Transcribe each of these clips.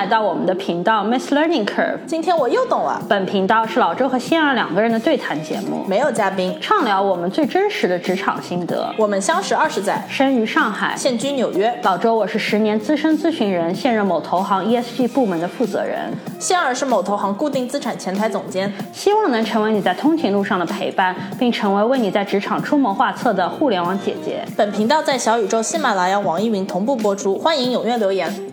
来到我们的频道 Miss Learning Curve。今天我又懂了。本频道是老周和仙儿两个人的对谈节目，没有嘉宾，畅聊我们最真实的职场心得。我们相识二十载，生于上海，现居纽约。老周，我是十年资深咨询人，现任某投行 ESG 部门的负责人。仙儿是某投行固定资产前台总监，希望能成为你在通勤路上的陪伴，并成为为你在职场出谋划策的互联网姐姐。本频道在小宇宙、喜马拉雅、网易云同步播出，欢迎踊跃留言。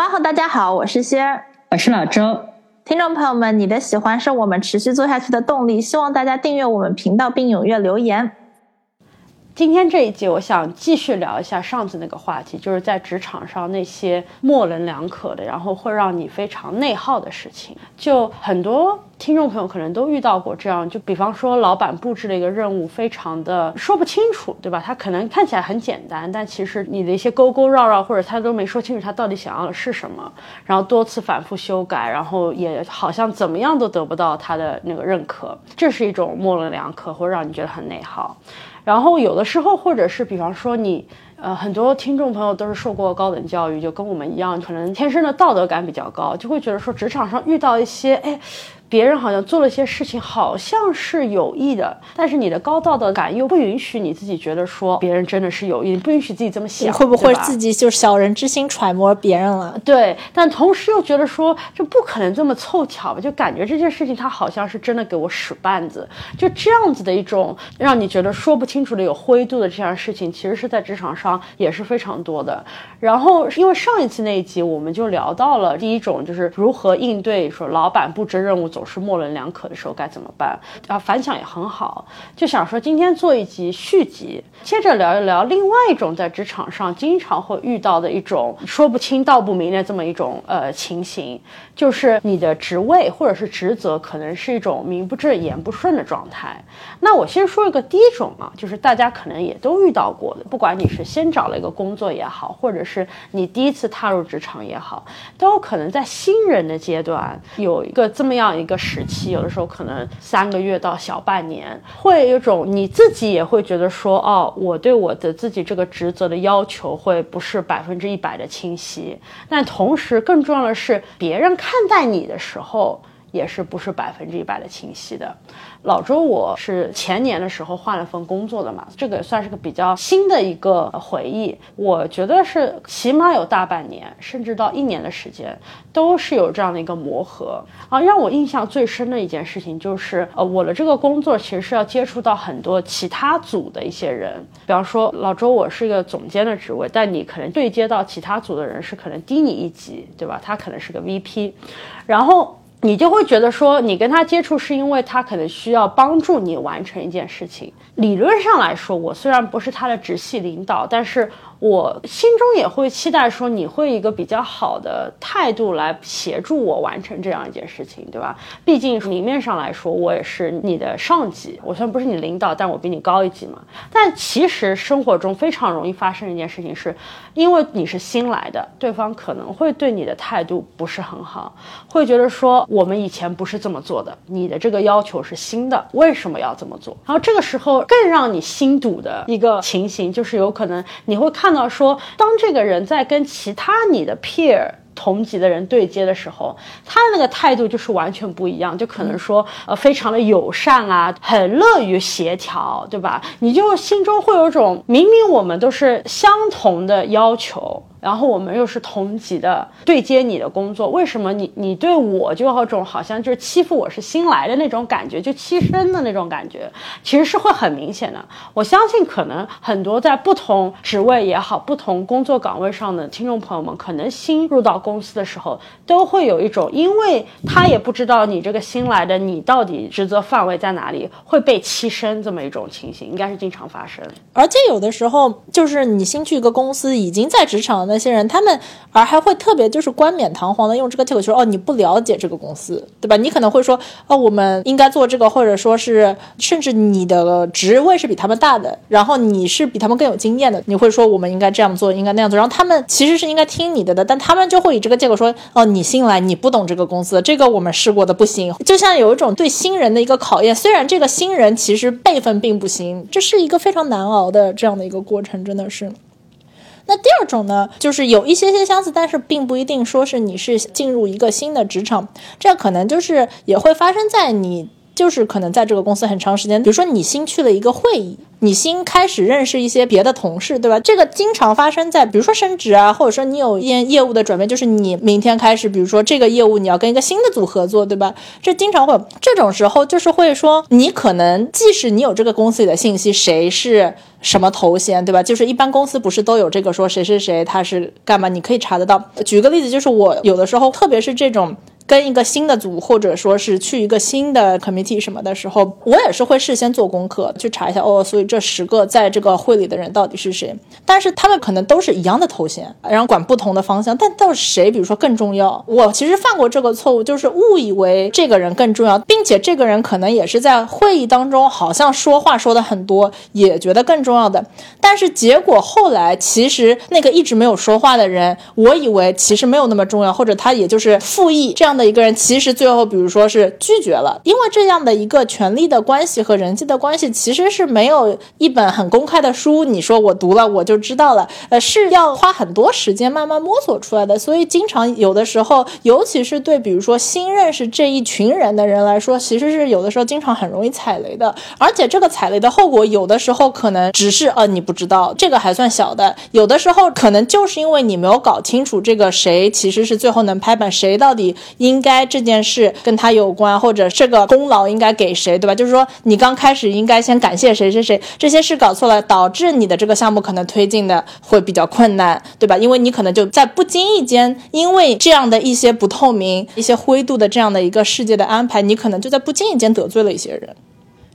哇哦，大家好，我是仙儿，我是老周。听众朋友们，你的喜欢是我们持续做下去的动力，希望大家订阅我们频道并踊跃留言。今天这一集，我想继续聊一下上次那个话题，就是在职场上那些模棱两可的，然后会让你非常内耗的事情。就很多听众朋友可能都遇到过这样，就比方说老板布置了一个任务，非常的说不清楚，对吧？他可能看起来很简单，但其实你的一些勾勾绕绕，或者他都没说清楚他到底想要的是什么，然后多次反复修改，然后也好像怎么样都得不到他的那个认可，这是一种模棱两可，会让你觉得很内耗。然后有的时候，或者是比方说你，呃，很多听众朋友都是受过高等教育，就跟我们一样，可能天生的道德感比较高，就会觉得说职场上遇到一些，哎。别人好像做了一些事情，好像是有意的，但是你的高道德感又不允许你自己觉得说别人真的是有意，不允许自己这么想，会不会自己就小人之心揣摩别人了？对，但同时又觉得说这不可能这么凑巧吧，就感觉这件事情他好像是真的给我使绊子，就这样子的一种让你觉得说不清楚的有灰度的这样事情，其实是在职场上也是非常多的。然后因为上一次那一集我们就聊到了第一种就是如何应对说老板布置任务总。总是模棱两可的时候该怎么办？啊，反响也很好，就想说今天做一集续集，接着聊一聊另外一种在职场上经常会遇到的一种说不清道不明的这么一种呃情形，就是你的职位或者是职责可能是一种名不正言不顺的状态。那我先说一个第一种啊，就是大家可能也都遇到过的，不管你是先找了一个工作也好，或者是你第一次踏入职场也好，都有可能在新人的阶段有一个这么样一。个时期，有的时候可能三个月到小半年，会有一种你自己也会觉得说，哦，我对我的自己这个职责的要求会不是百分之一百的清晰，但同时更重要的是，别人看待你的时候。也是不是百分之一百的清晰的。老周，我是前年的时候换了份工作的嘛，这个算是个比较新的一个回忆。我觉得是起码有大半年，甚至到一年的时间，都是有这样的一个磨合啊。让我印象最深的一件事情就是，呃，我的这个工作其实是要接触到很多其他组的一些人。比方说，老周，我是一个总监的职位，但你可能对接到其他组的人是可能低你一级，对吧？他可能是个 VP，然后。你就会觉得说，你跟他接触是因为他可能需要帮助你完成一件事情。理论上来说，我虽然不是他的直系领导，但是。我心中也会期待说，你会一个比较好的态度来协助我完成这样一件事情，对吧？毕竟明面上来说，我也是你的上级，我虽然不是你领导，但我比你高一级嘛。但其实生活中非常容易发生一件事情，是因为你是新来的，对方可能会对你的态度不是很好，会觉得说我们以前不是这么做的，你的这个要求是新的，为什么要这么做？然后这个时候更让你心堵的一个情形，就是有可能你会看。看到说，当这个人在跟其他你的 peer 同级的人对接的时候，他的那个态度就是完全不一样，就可能说，呃，非常的友善啊，很乐于协调，对吧？你就心中会有种，明明我们都是相同的要求。然后我们又是同级的对接你的工作，为什么你你对我就有种好像就是欺负我是新来的那种感觉，就欺身的那种感觉，其实是会很明显的。我相信可能很多在不同职位也好，不同工作岗位上的听众朋友们，可能新入到公司的时候，都会有一种，因为他也不知道你这个新来的你到底职责范围在哪里，会被欺身这么一种情形，应该是经常发生。而且有的时候，就是你新去一个公司，已经在职场。那些人，他们而还会特别就是冠冕堂皇的用这个借口说，哦，你不了解这个公司，对吧？你可能会说，哦，我们应该做这个，或者说是，甚至你的职位是比他们大的，然后你是比他们更有经验的，你会说我们应该这样做，应该那样做，然后他们其实是应该听你的的，但他们就会以这个借口说，哦，你新来，你不懂这个公司，这个我们试过的不行，就像有一种对新人的一个考验，虽然这个新人其实辈分并不行，这是一个非常难熬的这样的一个过程，真的是。那第二种呢，就是有一些些相似，但是并不一定说是你是进入一个新的职场，这可能就是也会发生在你。就是可能在这个公司很长时间，比如说你新去了一个会议，你新开始认识一些别的同事，对吧？这个经常发生在，比如说升职啊，或者说你有业业务的转变，就是你明天开始，比如说这个业务你要跟一个新的组合作，对吧？这经常会有这种时候，就是会说你可能即使你有这个公司里的信息，谁是什么头衔，对吧？就是一般公司不是都有这个说谁是谁，他是干嘛，你可以查得到。举个例子，就是我有的时候，特别是这种。跟一个新的组，或者说是去一个新的 committee 什么的时候，我也是会事先做功课，去查一下哦。所以这十个在这个会里的人到底是谁？但是他们可能都是一样的头衔，然后管不同的方向，但到底谁，比如说更重要？我其实犯过这个错误，就是误以为这个人更重要，并且这个人可能也是在会议当中好像说话说的很多，也觉得更重要的。但是结果后来，其实那个一直没有说话的人，我以为其实没有那么重要，或者他也就是复议这样的。一个人其实最后，比如说是拒绝了，因为这样的一个权力的关系和人际的关系，其实是没有一本很公开的书，你说我读了我就知道了，呃，是要花很多时间慢慢摸索出来的。所以经常有的时候，尤其是对比如说新认识这一群人的人来说，其实是有的时候经常很容易踩雷的。而且这个踩雷的后果，有的时候可能只是呃你不知道，这个还算小的；有的时候可能就是因为你没有搞清楚这个谁其实是最后能拍板，谁到底应。应该这件事跟他有关，或者这个功劳应该给谁，对吧？就是说，你刚开始应该先感谢谁谁谁，这些事搞错了，导致你的这个项目可能推进的会比较困难，对吧？因为你可能就在不经意间，因为这样的一些不透明、一些灰度的这样的一个世界的安排，你可能就在不经意间得罪了一些人。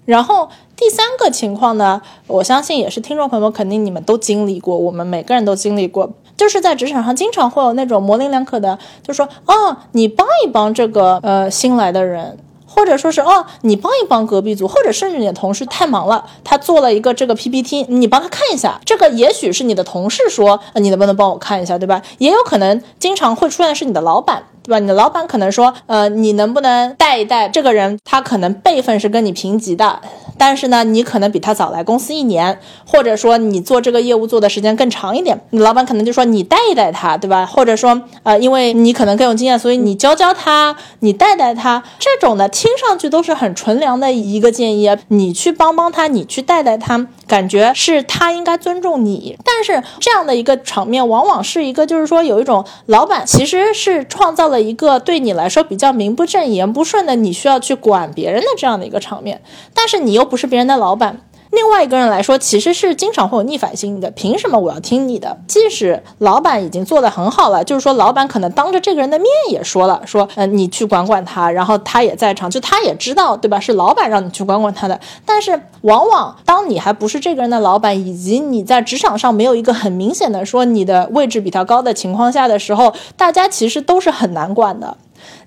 然后第三个情况呢，我相信也是听众朋友们肯定你们都经历过，我们每个人都经历过。就是在职场上，经常会有那种模棱两可的，就说哦，你帮一帮这个呃新来的人，或者说是哦，你帮一帮隔壁组，或者甚至你的同事太忙了，他做了一个这个 PPT，你帮他看一下。这个也许是你的同事说，你能不能帮我看一下，对吧？也有可能经常会出现的是你的老板。对吧？你的老板可能说，呃，你能不能带一带这个人？他可能辈分是跟你平级的，但是呢，你可能比他早来公司一年，或者说你做这个业务做的时间更长一点。你老板可能就说你带一带他，对吧？或者说，呃，因为你可能更有经验，所以你教教他，你带带他。这种的听上去都是很纯良的一个建议，你去帮帮他，你去带带他，感觉是他应该尊重你。但是这样的一个场面，往往是一个就是说有一种老板其实是创造了。一个对你来说比较名不正言不顺的，你需要去管别人的这样的一个场面，但是你又不是别人的老板。另外一个人来说，其实是经常会有逆反心理的。凭什么我要听你的？即使老板已经做得很好了，就是说老板可能当着这个人的面也说了，说，嗯，你去管管他，然后他也在场，就他也知道，对吧？是老板让你去管管他的。但是往往当你还不是这个人的老板，以及你在职场上没有一个很明显的说你的位置比他高的情况下的时候，大家其实都是很难管的。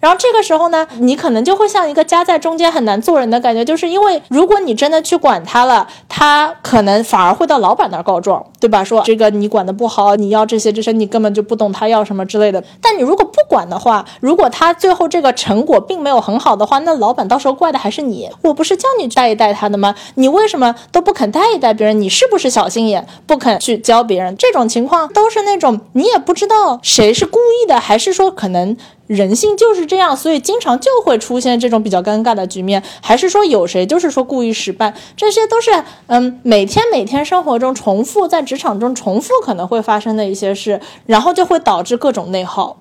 然后这个时候呢，你可能就会像一个夹在中间很难做人的感觉，就是因为如果你真的去管他了，他可能反而会到老板那儿告状，对吧？说这个你管的不好，你要这些这些，你根本就不懂他要什么之类的。但你如果不管的话，如果他最后这个成果并没有很好的话，那老板到时候怪的还是你。我不是叫你带一带他的吗？你为什么都不肯带一带别人？你是不是小心眼，不肯去教别人？这种情况都是那种你也不知道谁是故意的，还是说可能。人性就是这样，所以经常就会出现这种比较尴尬的局面。还是说有谁就是说故意失败？这些都是嗯，每天每天生活中重复，在职场中重复可能会发生的一些事，然后就会导致各种内耗。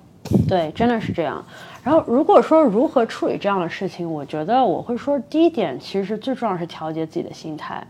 对，真的是这样。然后如果说如何处理这样的事情，我觉得我会说，第一点其实最重要是调节自己的心态。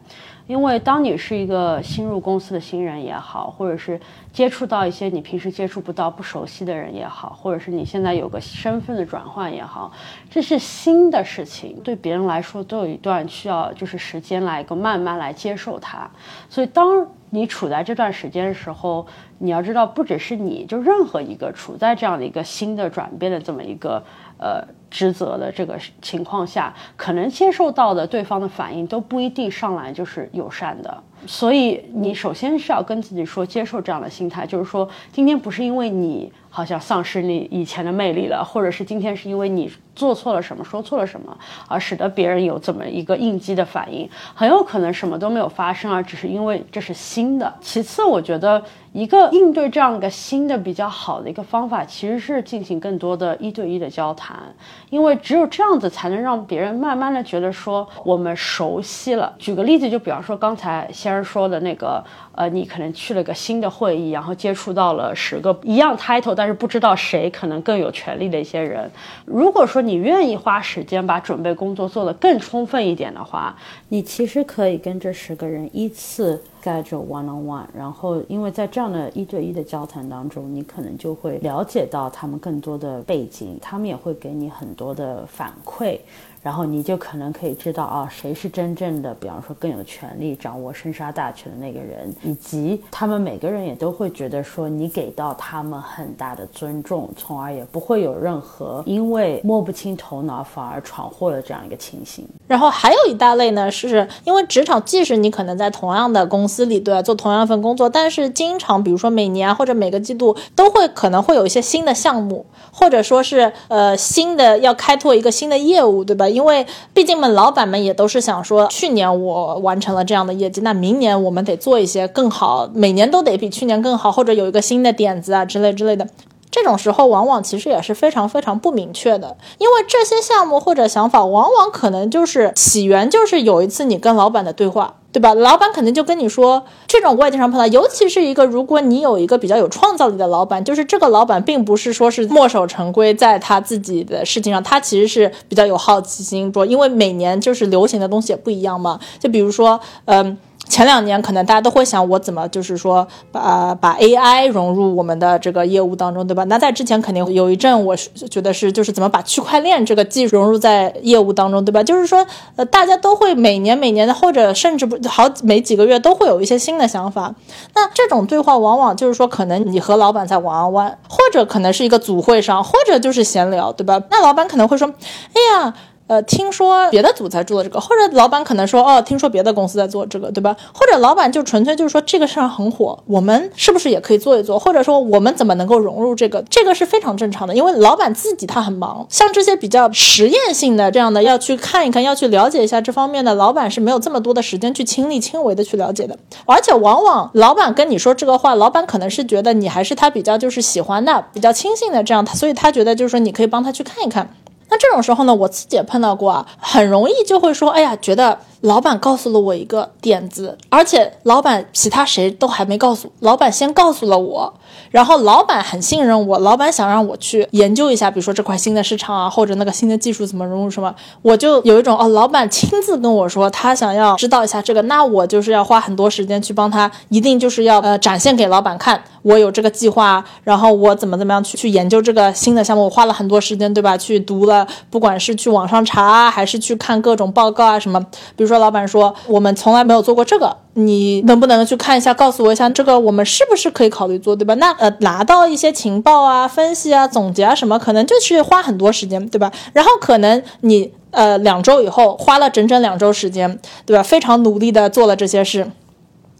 因为当你是一个新入公司的新人也好，或者是接触到一些你平时接触不到、不熟悉的人也好，或者是你现在有个身份的转换也好，这是新的事情，对别人来说都有一段需要就是时间来一个慢慢来接受它。所以当你处在这段时间的时候，你要知道，不只是你就任何一个处在这样的一个新的转变的这么一个呃。职责的这个情况下，可能接受到的对方的反应都不一定上来就是友善的，所以你首先是要跟自己说，接受这样的心态，就是说，今天不是因为你好像丧失你以前的魅力了，或者是今天是因为你做错了什么，说错了什么，而使得别人有这么一个应激的反应，很有可能什么都没有发生，而只是因为这是新的。其次，我觉得一个应对这样一个新的比较好的一个方法，其实是进行更多的一对一的交谈，因为只有这样子才能让别人慢慢的觉得说我们熟悉了。举个例子，就比方说刚才先生说的那个，呃，你可能去了个新的会议，然后接触到了十个一样 title，但是不知道谁可能更有权利的一些人。如果说你愿意花时间把准备工作做得更充分一点的话，你其实可以跟这十个人依次。带着 one on one，然后因为在这样的一对一的交谈当中，你可能就会了解到他们更多的背景，他们也会给你很多的反馈。然后你就可能可以知道啊，谁是真正的，比方说更有权力、掌握生杀大权的那个人，以及他们每个人也都会觉得说你给到他们很大的尊重，从而也不会有任何因为摸不清头脑反而闯祸的这样一个情形。然后还有一大类呢，是因为职场，即使你可能在同样的公司里，对吧，做同样一份工作，但是经常，比如说每年或者每个季度都会可能会有一些新的项目，或者说是呃新的要开拓一个新的业务，对吧？因为毕竟们老板们也都是想说，去年我完成了这样的业绩，那明年我们得做一些更好，每年都得比去年更好，或者有一个新的点子啊之类之类的。这种时候往往其实也是非常非常不明确的，因为这些项目或者想法往往可能就是起源就是有一次你跟老板的对话。对吧？老板肯定就跟你说，这种我也经常碰到，尤其是一个如果你有一个比较有创造力的老板，就是这个老板并不是说是墨守成规，在他自己的事情上，他其实是比较有好奇心，说因为每年就是流行的东西也不一样嘛。就比如说，嗯。前两年可能大家都会想我怎么就是说把把 AI 融入我们的这个业务当中，对吧？那在之前肯定有一阵，我是觉得是就是怎么把区块链这个技术融入在业务当中，对吧？就是说呃，大家都会每年每年的或者甚至不好每几个月都会有一些新的想法。那这种对话往往就是说，可能你和老板在玩玩，或者可能是一个组会上，或者就是闲聊，对吧？那老板可能会说，哎呀。呃，听说别的组在做这个，或者老板可能说，哦，听说别的公司在做这个，对吧？或者老板就纯粹就是说这个事儿很火，我们是不是也可以做一做？或者说我们怎么能够融入这个？这个是非常正常的，因为老板自己他很忙，像这些比较实验性的这样的要去看一看，要去了解一下这方面的，老板是没有这么多的时间去亲力亲为的去了解的。而且往往老板跟你说这个话，老板可能是觉得你还是他比较就是喜欢的，比较亲信的这样，他所以他觉得就是说你可以帮他去看一看。那这种时候呢，我自己也碰到过啊，很容易就会说，哎呀，觉得老板告诉了我一个点子，而且老板其他谁都还没告诉，老板先告诉了我。然后老板很信任我，老板想让我去研究一下，比如说这块新的市场啊，或者那个新的技术怎么融入什么，我就有一种哦，老板亲自跟我说他想要知道一下这个，那我就是要花很多时间去帮他，一定就是要呃展现给老板看，我有这个计划，然后我怎么怎么样去去研究这个新的项目，我花了很多时间，对吧？去读了，不管是去网上查啊，还是去看各种报告啊什么，比如说老板说我们从来没有做过这个。你能不能去看一下，告诉我一下这个我们是不是可以考虑做，对吧？那呃拿到一些情报啊、分析啊、总结啊什么，可能就是花很多时间，对吧？然后可能你呃两周以后花了整整两周时间，对吧？非常努力的做了这些事。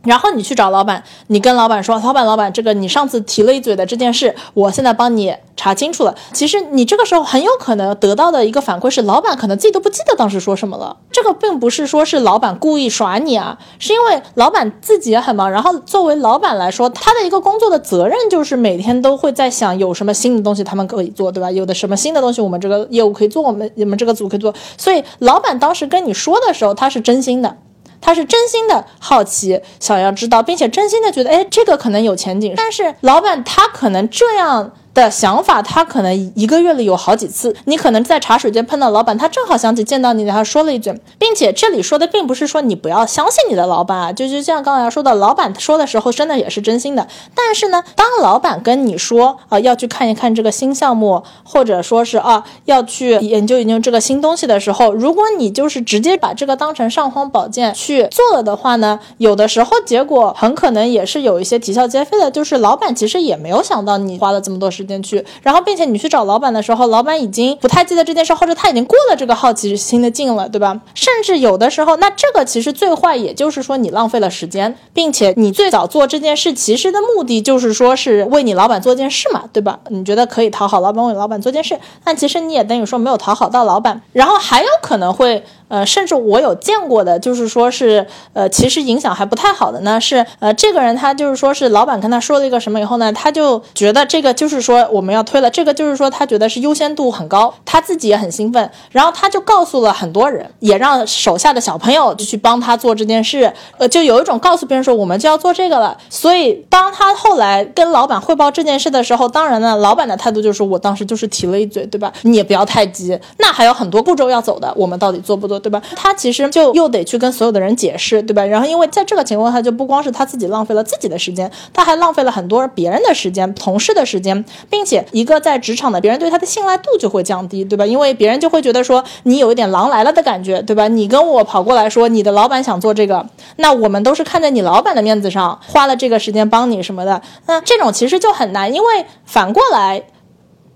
然后你去找老板，你跟老板说：“老板，老板，这个你上次提了一嘴的这件事，我现在帮你查清楚了。”其实你这个时候很有可能得到的一个反馈是，老板可能自己都不记得当时说什么了。这个并不是说是老板故意耍你啊，是因为老板自己也很忙。然后作为老板来说，他的一个工作的责任就是每天都会在想有什么新的东西他们可以做，对吧？有的什么新的东西我们这个业务可以做，我们你们这个组可以做。所以老板当时跟你说的时候，他是真心的。他是真心的好奇，想要知道，并且真心的觉得，哎，这个可能有前景。但是老板他可能这样。的想法，他可能一个月里有好几次。你可能在茶水间碰到老板，他正好想起见到你，然后说了一嘴，并且这里说的并不是说你不要相信你的老板啊，就就像刚才说的，老板说的时候真的也是真心的。但是呢，当老板跟你说啊要去看一看这个新项目，或者说是啊要去研究研究这个新东西的时候，如果你就是直接把这个当成尚方宝剑去做了的话呢，有的时候结果很可能也是有一些啼笑皆非的，就是老板其实也没有想到你花了这么多时。时间去，然后并且你去找老板的时候，老板已经不太记得这件事，或者他已经过了这个好奇心的劲了，对吧？甚至有的时候，那这个其实最坏，也就是说你浪费了时间，并且你最早做这件事，其实的目的就是说是为你老板做件事嘛，对吧？你觉得可以讨好老板，为老板做件事，但其实你也等于说没有讨好到老板，然后还有可能会。呃，甚至我有见过的，就是说是呃，其实影响还不太好的呢，是呃，这个人他就是说是老板跟他说了一个什么以后呢，他就觉得这个就是说我们要推了，这个就是说他觉得是优先度很高，他自己也很兴奋，然后他就告诉了很多人，也让手下的小朋友就去帮他做这件事，呃，就有一种告诉别人说我们就要做这个了。所以当他后来跟老板汇报这件事的时候，当然呢，老板的态度就是我当时就是提了一嘴，对吧？你也不要太急，那还有很多步骤要走的，我们到底做不做，对吧？他其实就又得去跟所有的人解释，对吧？然后因为在这个情况下，就不光是他自己浪费了自己的时间，他还浪费了很多别人的时间、同事的时间，并且一个在职场的别人对他的信赖度就会降低，对吧？因为别人就会觉得说你有一点狼来了的感觉，对吧？你跟我跑过来说你的老板想做这个，那我们都是看在你老板的面子上花了这个时间帮你什么的，那这种其实就很难，因为反过来。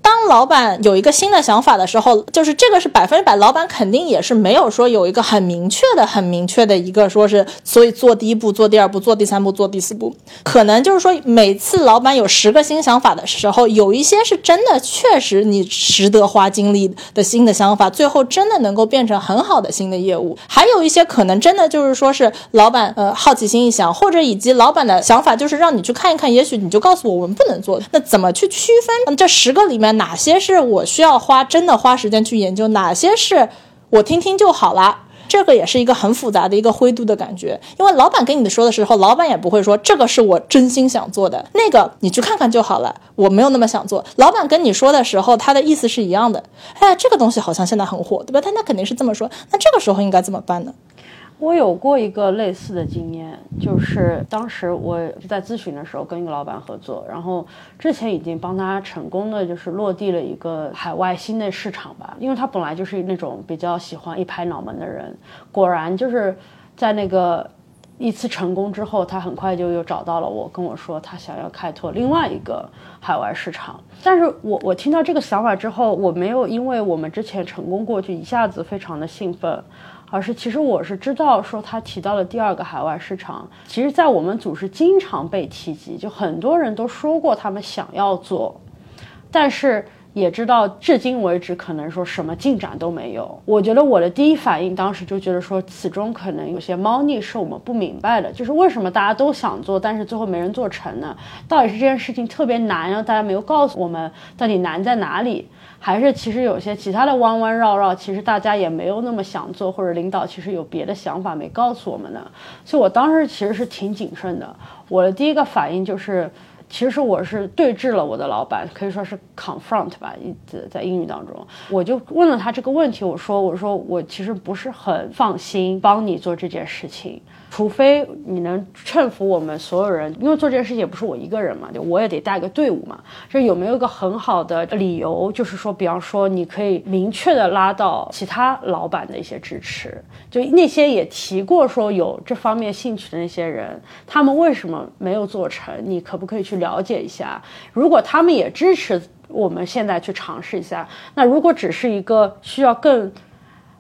当老板有一个新的想法的时候，就是这个是百分之百，老板肯定也是没有说有一个很明确的、很明确的一个说是，所以做第一步、做第二步、做第三步、做第四步，可能就是说每次老板有十个新想法的时候，有一些是真的确实你值得花精力的新的想法，最后真的能够变成很好的新的业务，还有一些可能真的就是说是老板呃好奇心一想，或者以及老板的想法就是让你去看一看，也许你就告诉我我们不能做，那怎么去区分？这十个里面？哪些是我需要花真的花时间去研究？哪些是我听听就好了？这个也是一个很复杂的一个灰度的感觉。因为老板跟你说的时候，老板也不会说这个是我真心想做的，那个你去看看就好了。我没有那么想做。老板跟你说的时候，他的意思是一样的。哎，这个东西好像现在很火，对吧？他那肯定是这么说。那这个时候应该怎么办呢？我有过一个类似的经验，就是当时我在咨询的时候跟一个老板合作，然后之前已经帮他成功的就是落地了一个海外新的市场吧，因为他本来就是那种比较喜欢一拍脑门的人，果然就是在那个一次成功之后，他很快就又找到了我，跟我说他想要开拓另外一个海外市场，但是我我听到这个想法之后，我没有因为我们之前成功过去一下子非常的兴奋。而是，其实我是知道，说他提到了第二个海外市场，其实，在我们组是经常被提及，就很多人都说过他们想要做，但是也知道至今为止可能说什么进展都没有。我觉得我的第一反应当时就觉得说，此中可能有些猫腻是我们不明白的，就是为什么大家都想做，但是最后没人做成呢？到底是这件事情特别难，然后大家没有告诉我们到底难在哪里？还是其实有些其他的弯弯绕绕，其实大家也没有那么想做，或者领导其实有别的想法没告诉我们呢。所以我当时其实是挺谨慎的。我的第一个反应就是，其实我是对峙了我的老板，可以说是 confront 吧，在在英语当中，我就问了他这个问题，我说我说我其实不是很放心帮你做这件事情。除非你能劝服我们所有人，因为做这件事情也不是我一个人嘛，就我也得带个队伍嘛。这有没有一个很好的理由？就是说，比方说，你可以明确的拉到其他老板的一些支持，就那些也提过说有这方面兴趣的那些人，他们为什么没有做成？你可不可以去了解一下？如果他们也支持我们现在去尝试一下，那如果只是一个需要更。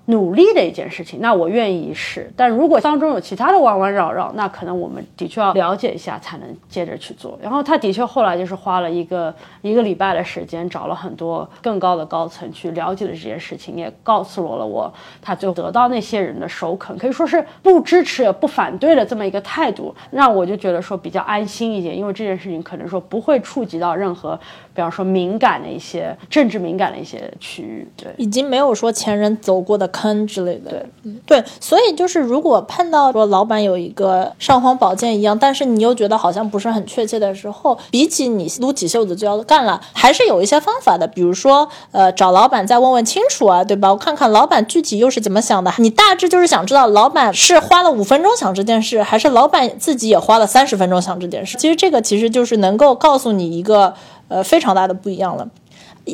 努力的一件事情，那我愿意试。但如果当中有其他的弯弯绕绕，那可能我们的确要了解一下，才能接着去做。然后他的确后来就是花了一个 一个礼拜的时间，找了很多更高的高层去了解了这件事情，也告诉了我，他就得到那些人的首肯，可以说是不支持也不反对的这么一个态度，让我就觉得说比较安心一点，因为这件事情可能说不会触及到任何，比方说敏感的一些政治敏感的一些区域。对，已经没有说前人走过的。坑之类的，对，嗯，对，所以就是如果碰到说老板有一个尚方宝剑一样，但是你又觉得好像不是很确切的时候，比起你撸起袖子就要干了，还是有一些方法的。比如说，呃，找老板再问问清楚啊，对吧？我看看老板具体又是怎么想的。你大致就是想知道老板是花了五分钟想这件事，还是老板自己也花了三十分钟想这件事。其实这个其实就是能够告诉你一个呃非常大的不一样了。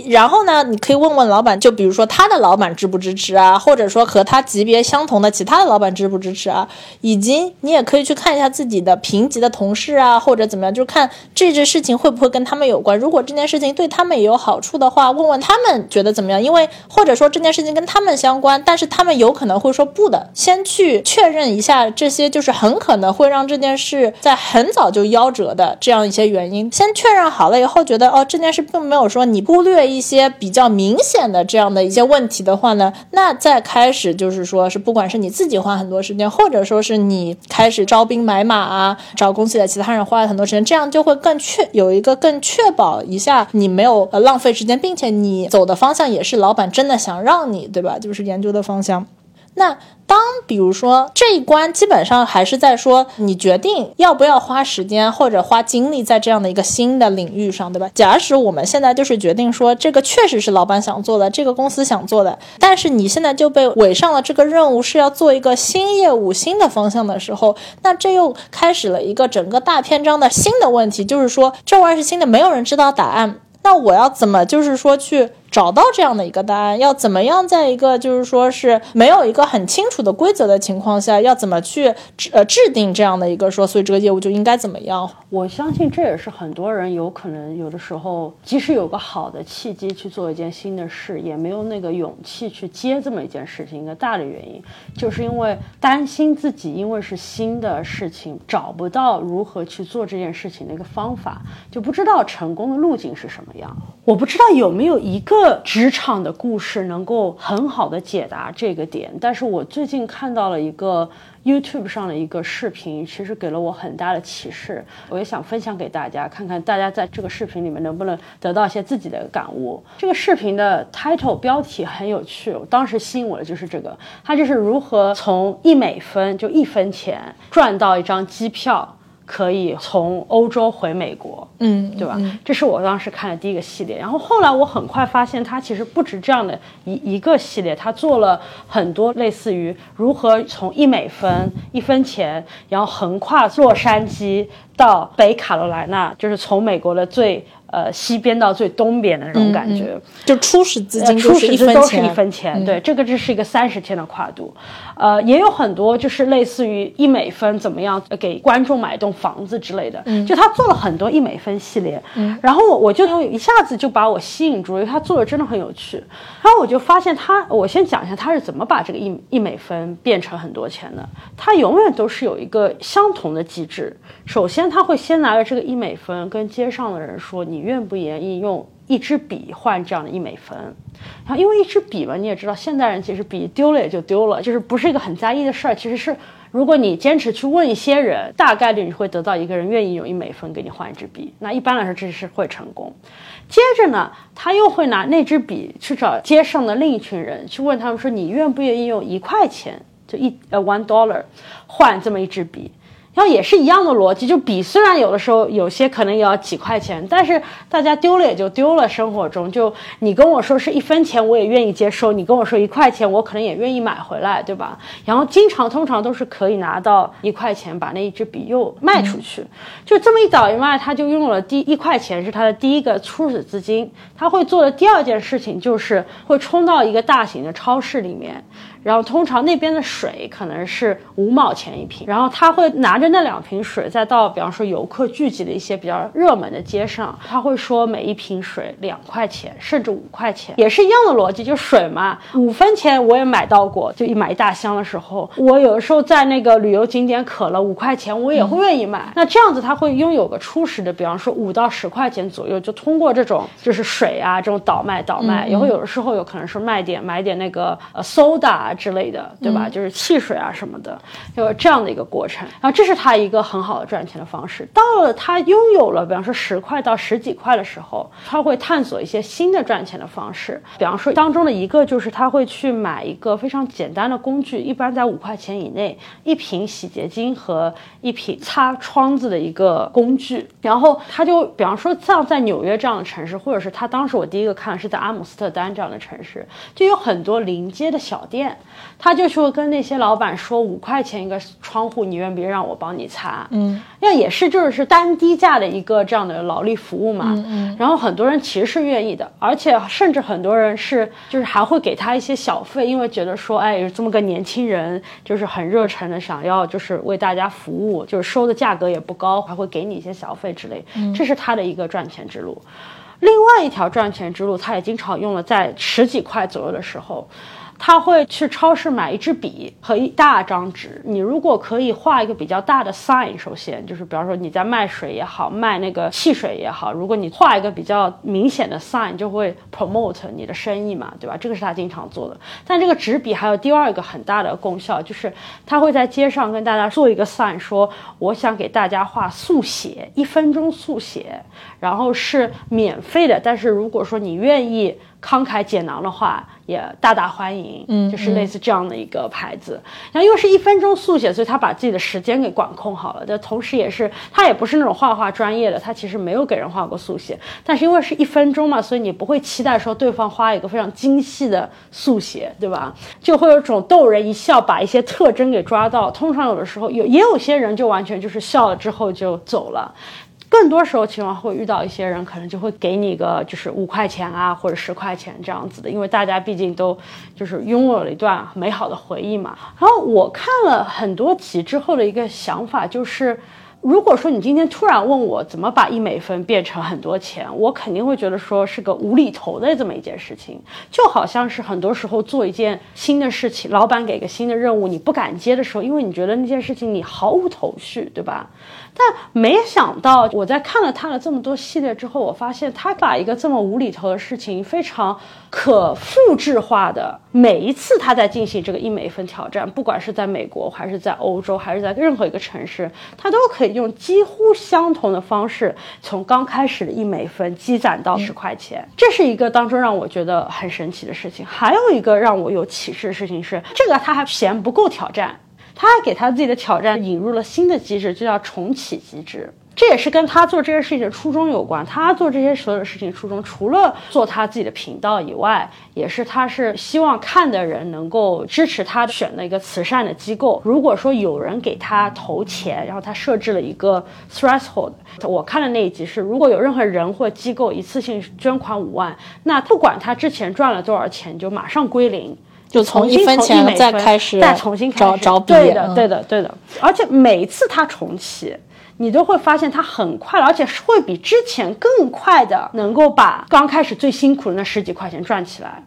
然后呢，你可以问问老板，就比如说他的老板支不支持啊，或者说和他级别相同的其他的老板支不支持啊，以及你也可以去看一下自己的平级的同事啊，或者怎么样，就看这件事情会不会跟他们有关。如果这件事情对他们也有好处的话，问问他们觉得怎么样。因为或者说这件事情跟他们相关，但是他们有可能会说不的。先去确认一下这些，就是很可能会让这件事在很早就夭折的这样一些原因。先确认好了以后，觉得哦这件事并没有说你忽略。对一些比较明显的这样的一些问题的话呢，那再开始就是说是不管是你自己花很多时间，或者说是你开始招兵买马啊，找公司的其他人花了很多时间，这样就会更确有一个更确保一下你没有浪费时间，并且你走的方向也是老板真的想让你对吧？就是研究的方向。那当比如说这一关基本上还是在说你决定要不要花时间或者花精力在这样的一个新的领域上，对吧？假使我们现在就是决定说这个确实是老板想做的，这个公司想做的，但是你现在就被委上了这个任务是要做一个新业务、新的方向的时候，那这又开始了一个整个大篇章的新的问题，就是说这玩意儿是新的，没有人知道答案，那我要怎么就是说去？找到这样的一个答案，要怎么样在一个就是说是没有一个很清楚的规则的情况下，要怎么去制呃制定这样的一个说，所以这个业务就应该怎么样？我相信这也是很多人有可能有的时候，即使有个好的契机去做一件新的事，也没有那个勇气去接这么一件事情。一个大的原因，就是因为担心自己因为是新的事情，找不到如何去做这件事情的一个方法，就不知道成功的路径是什么样。我不知道有没有一个。职场的故事能够很好的解答这个点，但是我最近看到了一个 YouTube 上的一个视频，其实给了我很大的启示，我也想分享给大家，看看大家在这个视频里面能不能得到一些自己的感悟。这个视频的 title 标题很有趣，我当时吸引我的就是这个，它就是如何从一美分就一分钱赚到一张机票。可以从欧洲回美国，嗯，对吧？这是我当时看的第一个系列。然后后来我很快发现，他其实不止这样的一一个系列，他做了很多类似于如何从一美分一分钱，然后横跨洛杉矶到北卡罗来纳，就是从美国的最。呃，西边到最东边的那种感觉，就初始资金初始资金都是一分钱，对，这个这是一个三十天的跨度，呃，也有很多就是类似于一美分怎么样给观众买一栋房子之类的，就他做了很多一美分系列，然后我我就一下子就把我吸引住了，因为他做的真的很有趣，然后我就发现他，我先讲一下他是怎么把这个一一美分变成很多钱的，他永远都是有一个相同的机制，首先他会先拿着这个一美分跟街上的人说你。愿不愿意用一支笔换这样的一美分？然后因为一支笔嘛，你也知道，现代人其实笔丢了也就丢了，就是不是一个很在意的事儿。其实是，如果你坚持去问一些人，大概率你会得到一个人愿意用一美分给你换一支笔。那一般来说，这是会成功。接着呢，他又会拿那支笔去找街上的另一群人，去问他们说：“你愿不愿意用一块钱，就一呃 one dollar 换这么一支笔？”然后也是一样的逻辑，就笔虽然有的时候有些可能也要几块钱，但是大家丢了也就丢了。生活中，就你跟我说是一分钱，我也愿意接受；你跟我说一块钱，我可能也愿意买回来，对吧？然后经常通常都是可以拿到一块钱，把那一支笔又卖出去。就这么一倒一卖，他就用了第一块钱是他的第一个初始资金。他会做的第二件事情就是会冲到一个大型的超市里面。然后通常那边的水可能是五毛钱一瓶，然后他会拿着那两瓶水，再到比方说游客聚集的一些比较热门的街上，他会说每一瓶水两块钱，甚至五块钱，也是一样的逻辑，就水嘛，五分钱我也买到过，就一买一大箱的时候，我有的时候在那个旅游景点渴了，五块钱我也会愿意买。那这样子他会拥有个初始的，比方说五到十块钱左右，就通过这种就是水啊这种倒卖倒卖，也会有的时候有可能是卖点买点那个呃 soda。啊之类的，对吧？就是汽水啊什么的，有这样的一个过程。然后这是他一个很好的赚钱的方式。到了他拥有了，比方说十块到十几块的时候，他会探索一些新的赚钱的方式。比方说当中的一个就是他会去买一个非常简单的工具，一般在五块钱以内，一瓶洗洁精和一瓶擦窗子的一个工具。然后他就比方说像在纽约这样的城市，或者是他当时我第一个看是在阿姆斯特丹这样的城市，就有很多临街的小店。他就说跟那些老板说五块钱一个窗户，你愿不愿意让我帮你擦？嗯，那也是就是是单低价的一个这样的劳力服务嘛。嗯嗯。然后很多人其实是愿意的，而且甚至很多人是就是还会给他一些小费，因为觉得说哎有这么个年轻人就是很热忱的想要就是为大家服务，就是收的价格也不高，还会给你一些小费之类。嗯，这是他的一个赚钱之路。另外一条赚钱之路，他也经常用了在十几块左右的时候。他会去超市买一支笔和一大张纸。你如果可以画一个比较大的 sign，首先就是比方说你在卖水也好，卖那个汽水也好，如果你画一个比较明显的 sign，就会 promote 你的生意嘛，对吧？这个是他经常做的。但这个纸笔还有第二个很大的功效，就是他会在街上跟大家做一个 sign，说我想给大家画速写，一分钟速写，然后是免费的。但是如果说你愿意慷慨解囊的话，也大大欢迎。嗯，就是类似这样的一个牌子。然后因为是一分钟速写，所以他把自己的时间给管控好了。但同时，也是他也不是那种画画专业的，他其实没有给人画过速写。但是因为是一分钟嘛，所以你不会期待说对方画一个非常精细的速写，对吧？就会有种逗人一笑，把一些特征给抓到。通常有的时候有，也有些人就完全就是笑了之后就走了。更多时候情况会遇到一些人，可能就会给你个就是五块钱啊，或者十块钱这样子的，因为大家毕竟都就是拥有了一段美好的回忆嘛。然后我看了很多集之后的一个想法就是。如果说你今天突然问我怎么把一美分变成很多钱，我肯定会觉得说是个无厘头的这么一件事情，就好像是很多时候做一件新的事情，老板给个新的任务，你不敢接的时候，因为你觉得那件事情你毫无头绪，对吧？但没想到我在看了他的这么多系列之后，我发现他把一个这么无厘头的事情非常可复制化的，每一次他在进行这个一美分挑战，不管是在美国还是在欧洲还是在任何一个城市，他都可以。用几乎相同的方式，从刚开始的一美分积攒到十块钱，这是一个当中让我觉得很神奇的事情。还有一个让我有启示的事情是，这个他还嫌不够挑战，他还给他自己的挑战引入了新的机制，就叫重启机制。这也是跟他做这些事情的初衷有关。他做这些所有的事情初衷，除了做他自己的频道以外，也是他是希望看的人能够支持他选的一个慈善的机构。如果说有人给他投钱，然后他设置了一个 threshold，我看的那一集是，如果有任何人或机构一次性捐款五万，那不管他之前赚了多少钱，就马上归零，就从一分钱再开始，再重新找找笔。对的，对的，对的。而且每一次它重启。你都会发现它很快，而且是会比之前更快的，能够把刚开始最辛苦的那十几块钱赚起来。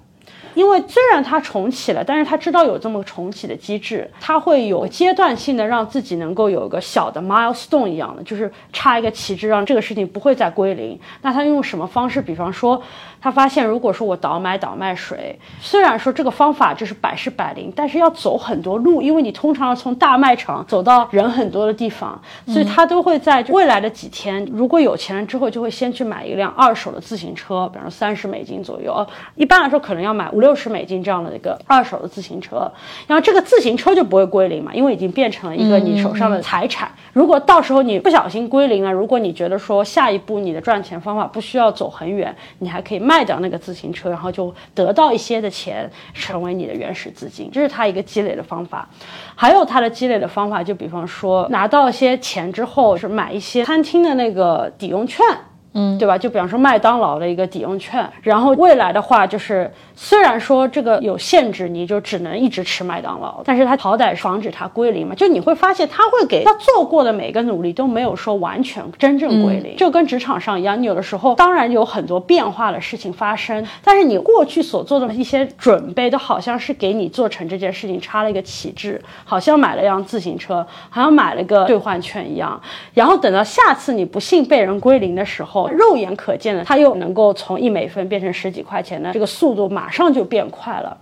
因为虽然他重启了，但是他知道有这么重启的机制，他会有阶段性的让自己能够有一个小的 milestone 一样的，就是插一个旗帜，让这个事情不会再归零。那他用什么方式？比方说，他发现如果说我倒买倒卖水，虽然说这个方法就是百试百灵，但是要走很多路，因为你通常要从大卖场走到人很多的地方，所以他都会在未来的几天，如果有钱了之后，就会先去买一辆二手的自行车，比方说三十美金左右。一般来说，可能要买五。六十美金这样的一个二手的自行车，然后这个自行车就不会归零嘛，因为已经变成了一个你手上的财产。如果到时候你不小心归零了，如果你觉得说下一步你的赚钱方法不需要走很远，你还可以卖掉那个自行车，然后就得到一些的钱，成为你的原始资金。这是它一个积累的方法。还有它的积累的方法，就比方说拿到一些钱之后，是买一些餐厅的那个抵用券。嗯，对吧？就比方说麦当劳的一个抵用券，然后未来的话就是，虽然说这个有限制，你就只能一直吃麦当劳，但是它好歹防止它归零嘛。就你会发现，他会给他做过的每个努力都没有说完全真正归零，就跟职场上一样，你有的时候当然有很多变化的事情发生，但是你过去所做的一些准备都好像是给你做成这件事情插了一个旗帜，好像买了辆自行车，好像买了个兑换券一样。然后等到下次你不幸被人归零的时候。肉眼可见的，它又能够从一美分变成十几块钱的这个速度，马上就变快了。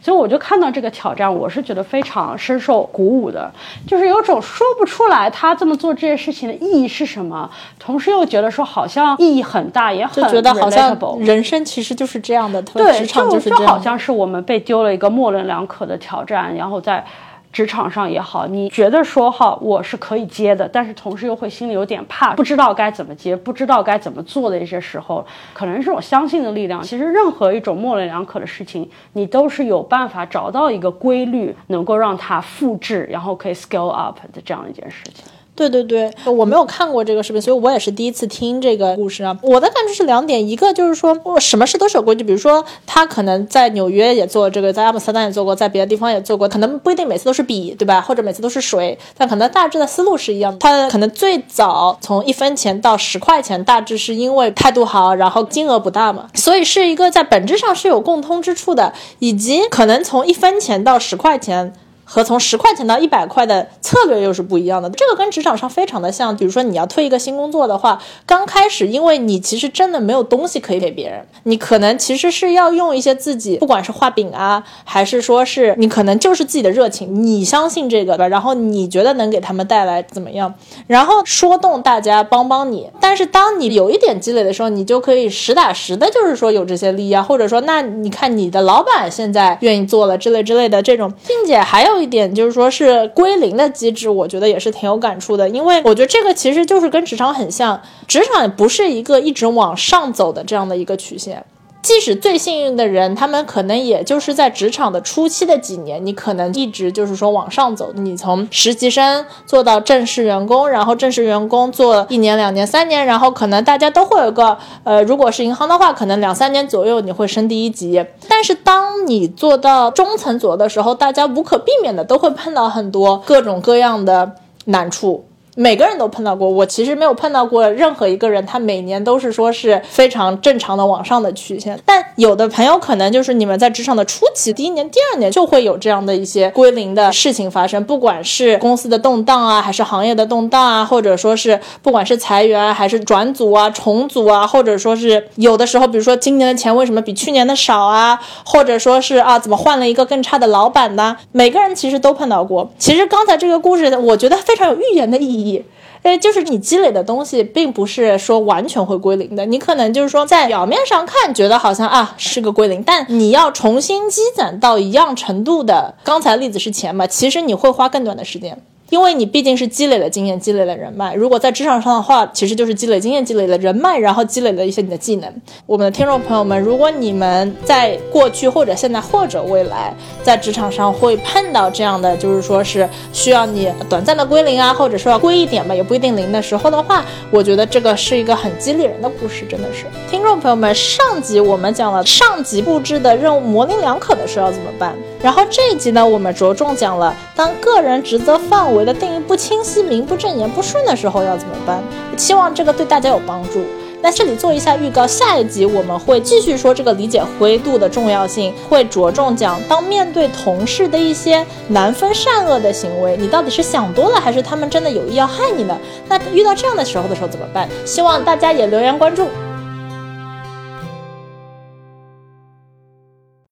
所以我就看到这个挑战，我是觉得非常深受鼓舞的，就是有种说不出来他这么做这件事情的意义是什么，同时又觉得说好像意义很大，也很觉得好像人生其实就是这样的，对，就就好像是我们被丢了一个模棱两可的挑战，然后在。职场上也好，你觉得说哈我是可以接的，但是同时又会心里有点怕，不知道该怎么接，不知道该怎么做的一些时候，可能是我相信的力量。其实任何一种模棱两可的事情，你都是有办法找到一个规律，能够让它复制，然后可以 scale up 的这样一件事情。对对对，我没有看过这个视频，所以我也是第一次听这个故事啊。我的感觉是两点，一个就是说，我什么事都是有规矩，比如说他可能在纽约也做这个，在阿姆斯特丹也做过，在别的地方也做过，可能不一定每次都是笔，对吧？或者每次都是水，但可能大致的思路是一样的。他可能最早从一分钱到十块钱，大致是因为态度好，然后金额不大嘛，所以是一个在本质上是有共通之处的，以及可能从一分钱到十块钱。和从十块钱到一百块的策略又是不一样的，这个跟职场上非常的像。比如说你要推一个新工作的话，刚开始因为你其实真的没有东西可以给别人，你可能其实是要用一些自己，不管是画饼啊，还是说是你可能就是自己的热情，你相信这个吧，然后你觉得能给他们带来怎么样，然后说动大家帮帮你。但是当你有一点积累的时候，你就可以实打实的，就是说有这些利益啊，或者说那你看你的老板现在愿意做了之类之类的这种，并且还有。有一点就是说，是归零的机制，我觉得也是挺有感触的，因为我觉得这个其实就是跟职场很像，职场不是一个一直往上走的这样的一个曲线。即使最幸运的人，他们可能也就是在职场的初期的几年，你可能一直就是说往上走，你从实习生做到正式员工，然后正式员工做一年、两年、三年，然后可能大家都会有个呃，如果是银行的话，可能两三年左右你会升第一级。但是当你做到中层左右的时候，大家无可避免的都会碰到很多各种各样的难处。每个人都碰到过，我其实没有碰到过任何一个人，他每年都是说是非常正常的往上的曲线。但有的朋友可能就是你们在职场的初期，第一年、第二年就会有这样的一些归零的事情发生，不管是公司的动荡啊，还是行业的动荡啊，或者说是不管是裁员啊还是转组啊、重组啊，或者说是有的时候，比如说今年的钱为什么比去年的少啊，或者说是啊怎么换了一个更差的老板呢？每个人其实都碰到过。其实刚才这个故事，我觉得非常有预言的意义。意，哎，就是你积累的东西，并不是说完全会归零的。你可能就是说，在表面上看，觉得好像啊是个归零，但你要重新积攒到一样程度的，刚才例子是钱嘛，其实你会花更短的时间。因为你毕竟是积累了经验，积累了人脉。如果在职场上的话，其实就是积累经验，积累了人脉，然后积累了一些你的技能。我们的听众朋友们，如果你们在过去或者现在或者未来在职场上会碰到这样的，就是说是需要你短暂的归零啊，或者说要归一点吧，也不一定零的时候的话，我觉得这个是一个很激励人的故事，真的是。听众朋友们，上集我们讲了上级布置的任务模棱两可的时候要怎么办，然后这一集呢，我们着重讲了当个人职责范围。的定义不清晰、名不正言不顺的时候要怎么办？希望这个对大家有帮助。那这里做一下预告，下一集我们会继续说这个理解灰度的重要性，会着重讲当面对同事的一些难分善恶的行为，你到底是想多了，还是他们真的有意要害你呢？那遇到这样的时候的时候怎么办？希望大家也留言关注。